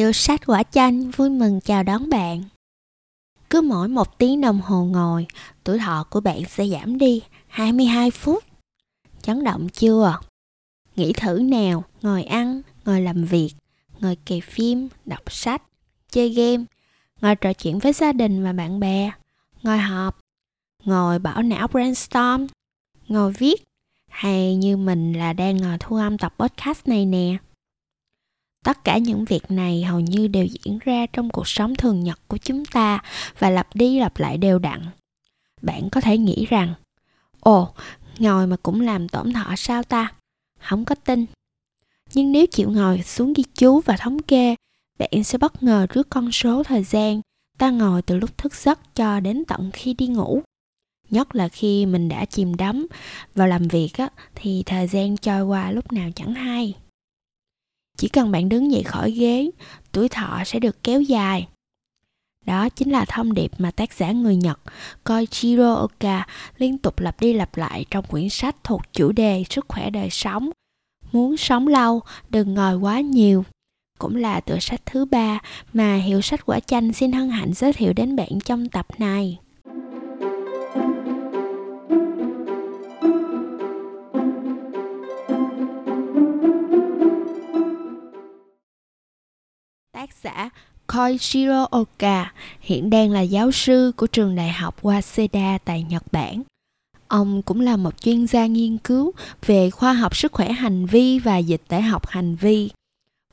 Hiệu sách quả chanh vui mừng chào đón bạn. Cứ mỗi một tiếng đồng hồ ngồi, tuổi thọ của bạn sẽ giảm đi 22 phút. Chấn động chưa? Nghĩ thử nào, ngồi ăn, ngồi làm việc, ngồi kề phim, đọc sách, chơi game, ngồi trò chuyện với gia đình và bạn bè, ngồi họp, ngồi bảo não brainstorm, ngồi viết, hay như mình là đang ngồi thu âm tập podcast này nè. Tất cả những việc này hầu như đều diễn ra trong cuộc sống thường nhật của chúng ta và lặp đi lặp lại đều đặn. Bạn có thể nghĩ rằng, ồ, ngồi mà cũng làm tổn thọ sao ta? Không có tin. Nhưng nếu chịu ngồi xuống ghi chú và thống kê, bạn sẽ bất ngờ trước con số thời gian ta ngồi từ lúc thức giấc cho đến tận khi đi ngủ. Nhất là khi mình đã chìm đắm vào làm việc á, thì thời gian trôi qua lúc nào chẳng hay. Chỉ cần bạn đứng dậy khỏi ghế, tuổi thọ sẽ được kéo dài. Đó chính là thông điệp mà tác giả người Nhật Koichiro Oka liên tục lặp đi lặp lại trong quyển sách thuộc chủ đề sức khỏe đời sống. Muốn sống lâu, đừng ngồi quá nhiều. Cũng là tựa sách thứ ba mà hiệu sách quả chanh xin hân hạnh giới thiệu đến bạn trong tập này. Xã Koichiro Oka hiện đang là giáo sư của trường đại học Waseda tại Nhật Bản. Ông cũng là một chuyên gia nghiên cứu về khoa học sức khỏe hành vi và dịch tễ học hành vi,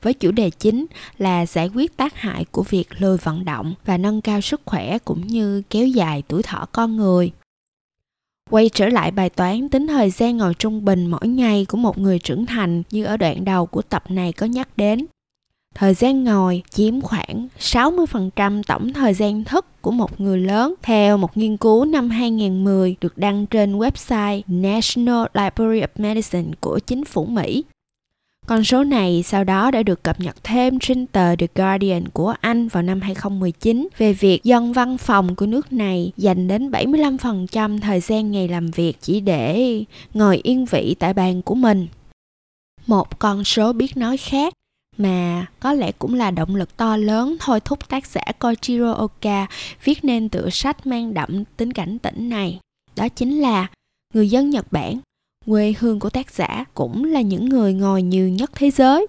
với chủ đề chính là giải quyết tác hại của việc lười vận động và nâng cao sức khỏe cũng như kéo dài tuổi thọ con người. Quay trở lại bài toán, tính thời gian ngồi trung bình mỗi ngày của một người trưởng thành như ở đoạn đầu của tập này có nhắc đến. Thời gian ngồi chiếm khoảng 60% tổng thời gian thức của một người lớn theo một nghiên cứu năm 2010 được đăng trên website National Library of Medicine của chính phủ Mỹ. Con số này sau đó đã được cập nhật thêm trên tờ The Guardian của Anh vào năm 2019 về việc dân văn phòng của nước này dành đến 75% thời gian ngày làm việc chỉ để ngồi yên vị tại bàn của mình. Một con số biết nói khác mà có lẽ cũng là động lực to lớn thôi thúc tác giả Koichiro Oka viết nên tựa sách mang đậm tính cảnh tỉnh này. Đó chính là người dân Nhật Bản, quê hương của tác giả cũng là những người ngồi nhiều nhất thế giới.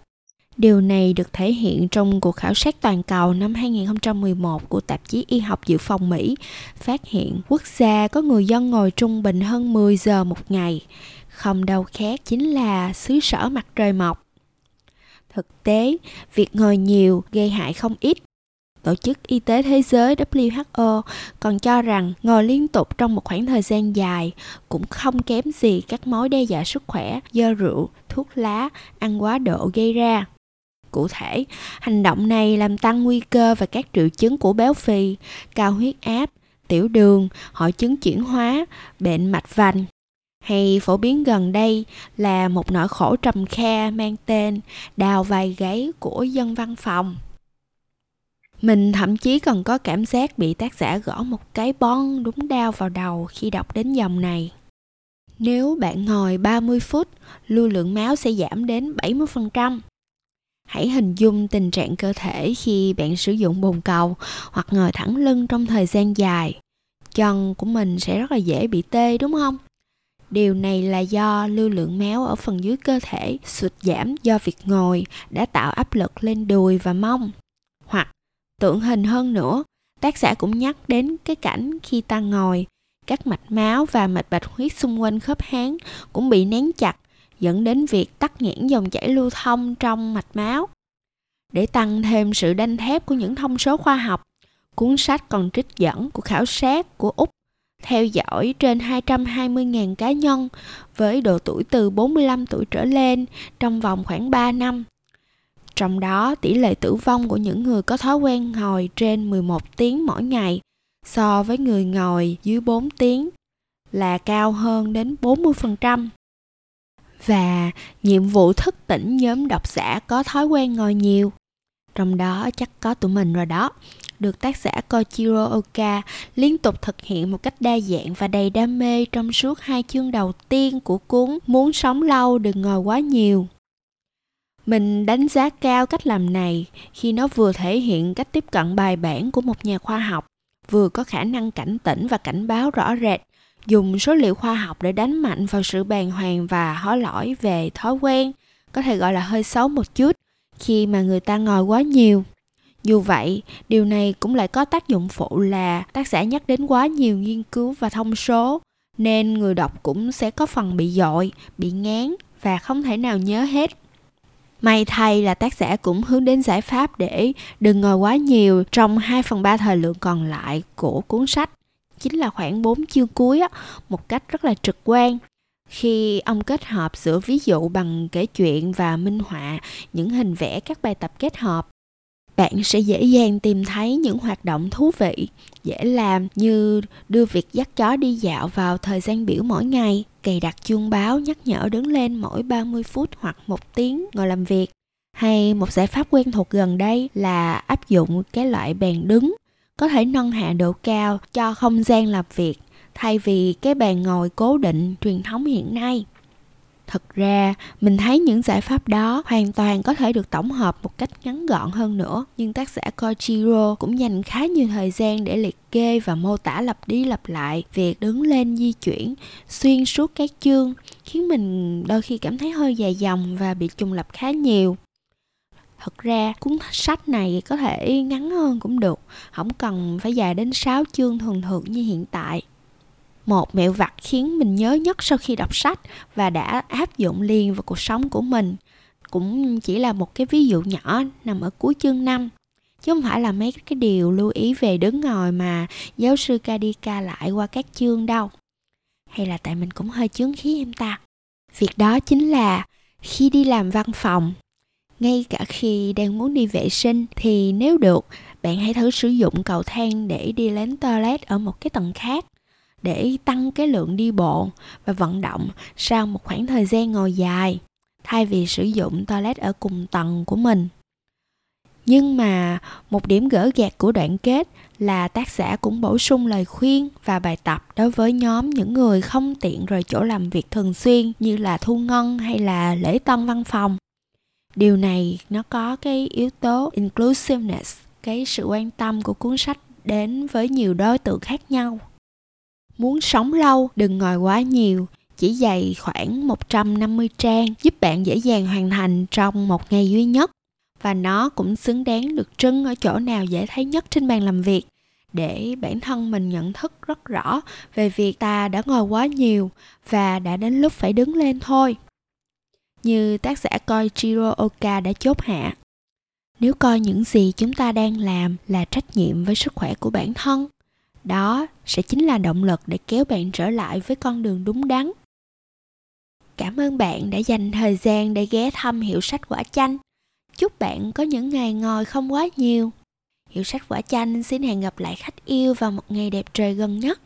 Điều này được thể hiện trong cuộc khảo sát toàn cầu năm 2011 của tạp chí Y học Dự phòng Mỹ, phát hiện quốc gia có người dân ngồi trung bình hơn 10 giờ một ngày. Không đâu khác chính là xứ sở mặt trời mọc. Thực tế, việc ngồi nhiều gây hại không ít. Tổ chức Y tế Thế giới WHO còn cho rằng ngồi liên tục trong một khoảng thời gian dài cũng không kém gì các mối đe dọa sức khỏe do rượu, thuốc lá, ăn quá độ gây ra. Cụ thể, hành động này làm tăng nguy cơ và các triệu chứng của béo phì, cao huyết áp, tiểu đường, hội chứng chuyển hóa, bệnh mạch vành, hay phổ biến gần đây là một nỗi khổ trầm kha mang tên đào vài gáy của dân văn phòng. Mình thậm chí còn có cảm giác bị tác giả gõ một cái bon đúng đau vào đầu khi đọc đến dòng này. Nếu bạn ngồi 30 phút, lưu lượng máu sẽ giảm đến 70%. Hãy hình dung tình trạng cơ thể khi bạn sử dụng bồn cầu hoặc ngồi thẳng lưng trong thời gian dài. Chân của mình sẽ rất là dễ bị tê đúng không? Điều này là do lưu lượng máu ở phần dưới cơ thể sụt giảm do việc ngồi đã tạo áp lực lên đùi và mông. Hoặc tượng hình hơn nữa, tác giả cũng nhắc đến cái cảnh khi ta ngồi, các mạch máu và mạch bạch huyết xung quanh khớp háng cũng bị nén chặt, dẫn đến việc tắc nghẽn dòng chảy lưu thông trong mạch máu. Để tăng thêm sự đanh thép của những thông số khoa học, cuốn sách còn trích dẫn của khảo sát của Úc theo dõi trên 220.000 cá nhân với độ tuổi từ 45 tuổi trở lên trong vòng khoảng 3 năm. Trong đó, tỷ lệ tử vong của những người có thói quen ngồi trên 11 tiếng mỗi ngày so với người ngồi dưới 4 tiếng là cao hơn đến 40%. Và nhiệm vụ thức tỉnh nhóm độc giả có thói quen ngồi nhiều. Trong đó chắc có tụi mình rồi đó được tác giả Koichiro Oka liên tục thực hiện một cách đa dạng và đầy đam mê trong suốt hai chương đầu tiên của cuốn Muốn sống lâu đừng ngồi quá nhiều. Mình đánh giá cao cách làm này khi nó vừa thể hiện cách tiếp cận bài bản của một nhà khoa học, vừa có khả năng cảnh tỉnh và cảnh báo rõ rệt, dùng số liệu khoa học để đánh mạnh vào sự bàng hoàng và hối lỗi về thói quen, có thể gọi là hơi xấu một chút khi mà người ta ngồi quá nhiều. Dù vậy, điều này cũng lại có tác dụng phụ là tác giả nhắc đến quá nhiều nghiên cứu và thông số, nên người đọc cũng sẽ có phần bị dội, bị ngán và không thể nào nhớ hết. May thay là tác giả cũng hướng đến giải pháp để đừng ngồi quá nhiều trong 2 phần 3 thời lượng còn lại của cuốn sách. Chính là khoảng 4 chương cuối một cách rất là trực quan. Khi ông kết hợp giữa ví dụ bằng kể chuyện và minh họa những hình vẽ các bài tập kết hợp bạn sẽ dễ dàng tìm thấy những hoạt động thú vị, dễ làm như đưa việc dắt chó đi dạo vào thời gian biểu mỗi ngày, cài đặt chuông báo nhắc nhở đứng lên mỗi 30 phút hoặc một tiếng ngồi làm việc. Hay một giải pháp quen thuộc gần đây là áp dụng cái loại bàn đứng, có thể nâng hạ độ cao cho không gian làm việc, thay vì cái bàn ngồi cố định truyền thống hiện nay thực ra, mình thấy những giải pháp đó hoàn toàn có thể được tổng hợp một cách ngắn gọn hơn nữa, nhưng tác giả Kojiro cũng dành khá nhiều thời gian để liệt kê và mô tả lặp đi lặp lại việc đứng lên di chuyển, xuyên suốt các chương, khiến mình đôi khi cảm thấy hơi dài dòng và bị trùng lặp khá nhiều. Thật ra, cuốn sách này có thể ngắn hơn cũng được, không cần phải dài đến 6 chương thường thường như hiện tại một mẹo vặt khiến mình nhớ nhất sau khi đọc sách và đã áp dụng liền vào cuộc sống của mình. Cũng chỉ là một cái ví dụ nhỏ nằm ở cuối chương 5 chứ không phải là mấy cái điều lưu ý về đứng ngồi mà giáo sư Kadika lại qua các chương đâu. Hay là tại mình cũng hơi chướng khí em ta. Việc đó chính là khi đi làm văn phòng, ngay cả khi đang muốn đi vệ sinh, thì nếu được, bạn hãy thử sử dụng cầu thang để đi đến toilet ở một cái tầng khác để tăng cái lượng đi bộ và vận động sau một khoảng thời gian ngồi dài, thay vì sử dụng toilet ở cùng tầng của mình. Nhưng mà một điểm gỡ gạt của đoạn kết là tác giả cũng bổ sung lời khuyên và bài tập đối với nhóm những người không tiện rời chỗ làm việc thường xuyên như là thu ngân hay là lễ tân văn phòng. Điều này nó có cái yếu tố inclusiveness, cái sự quan tâm của cuốn sách đến với nhiều đối tượng khác nhau. Muốn sống lâu, đừng ngồi quá nhiều, chỉ dày khoảng 150 trang giúp bạn dễ dàng hoàn thành trong một ngày duy nhất. Và nó cũng xứng đáng được trưng ở chỗ nào dễ thấy nhất trên bàn làm việc để bản thân mình nhận thức rất rõ về việc ta đã ngồi quá nhiều và đã đến lúc phải đứng lên thôi. Như tác giả coi Jiro Oka đã chốt hạ. Nếu coi những gì chúng ta đang làm là trách nhiệm với sức khỏe của bản thân đó sẽ chính là động lực để kéo bạn trở lại với con đường đúng đắn. Cảm ơn bạn đã dành thời gian để ghé thăm hiệu sách quả chanh. Chúc bạn có những ngày ngồi không quá nhiều. Hiệu sách quả chanh xin hẹn gặp lại khách yêu vào một ngày đẹp trời gần nhất.